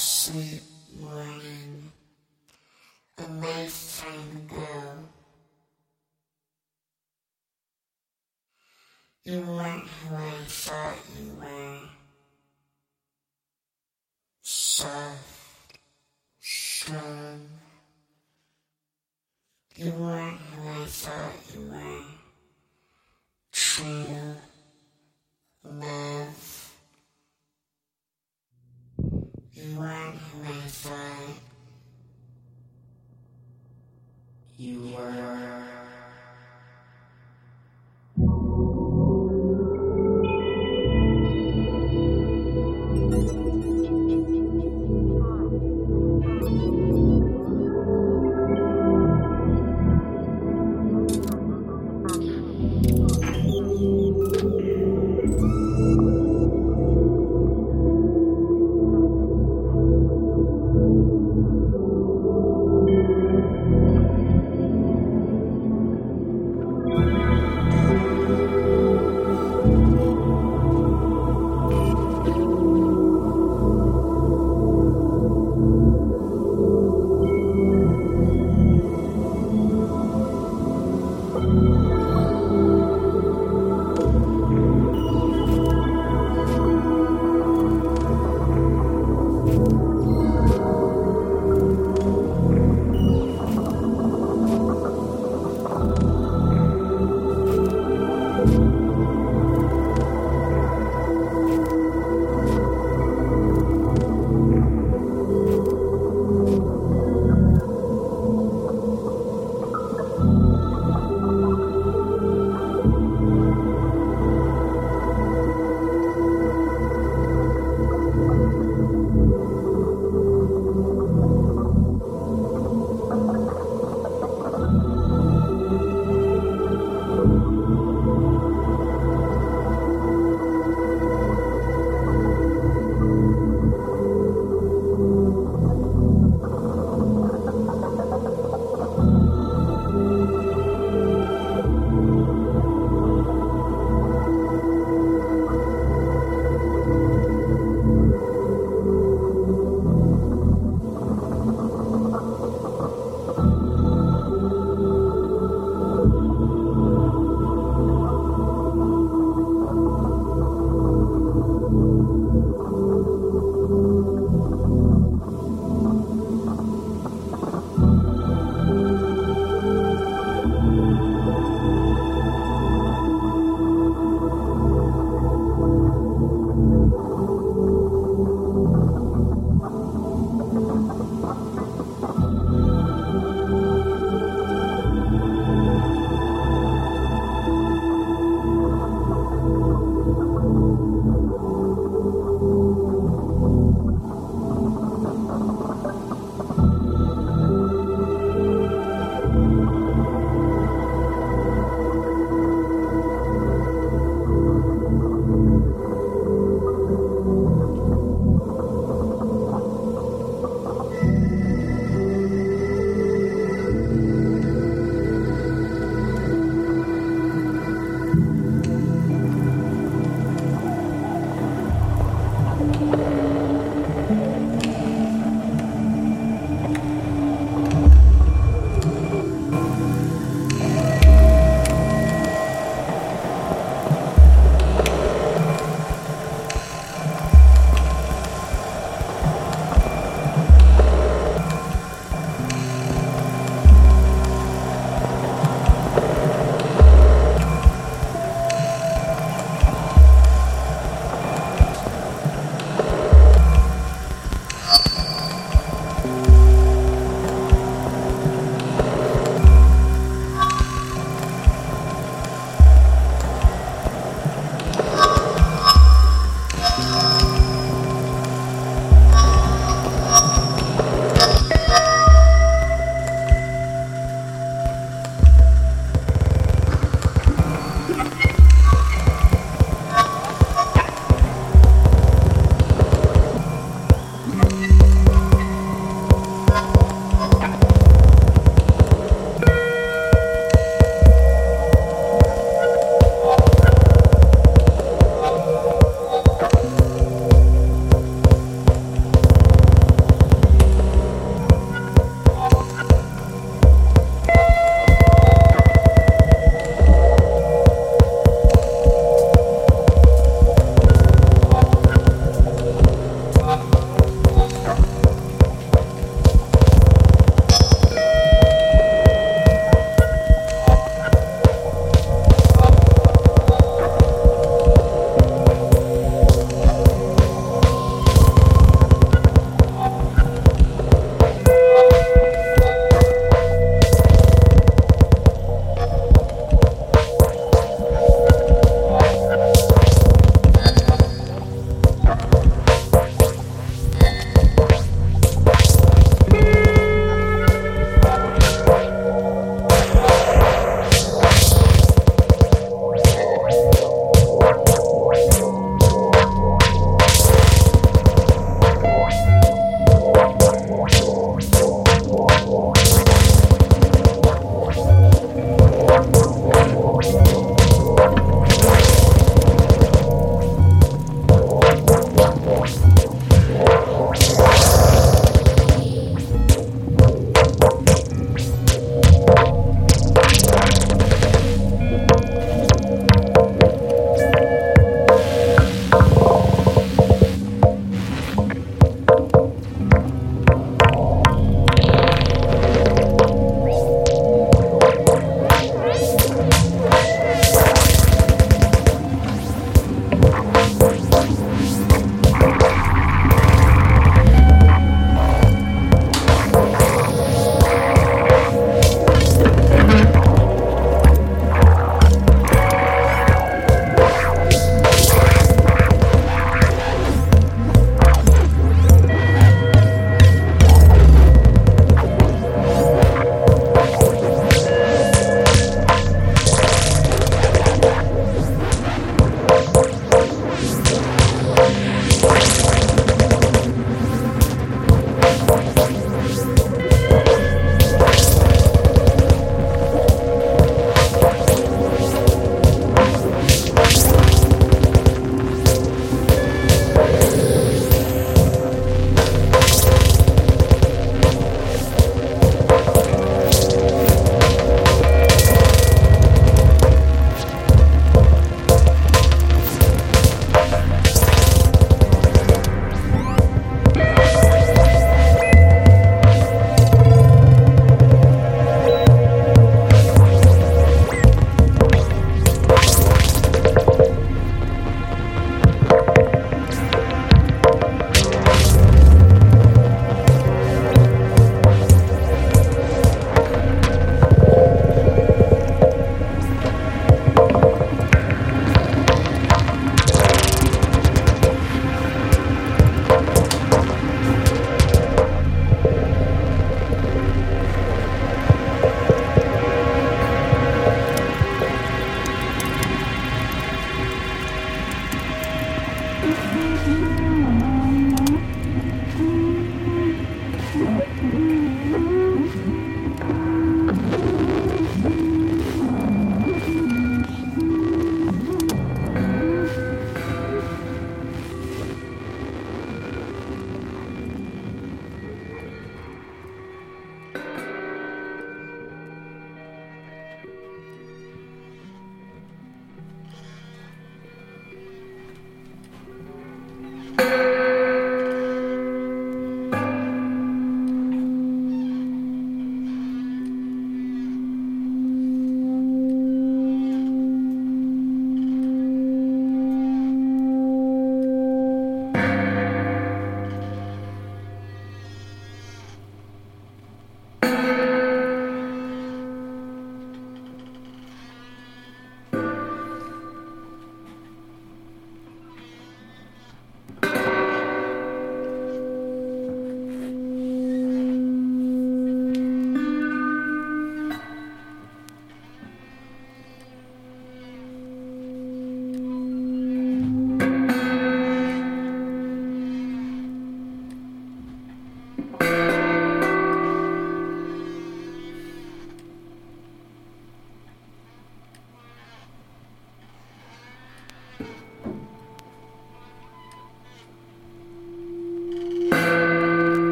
sleep morning, a lifetime girl You weren't who I one